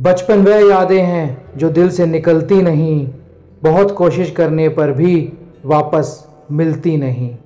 बचपन वह यादें हैं जो दिल से निकलती नहीं, बहुत कोशिश करने पर भी वापस मिलती नहीं।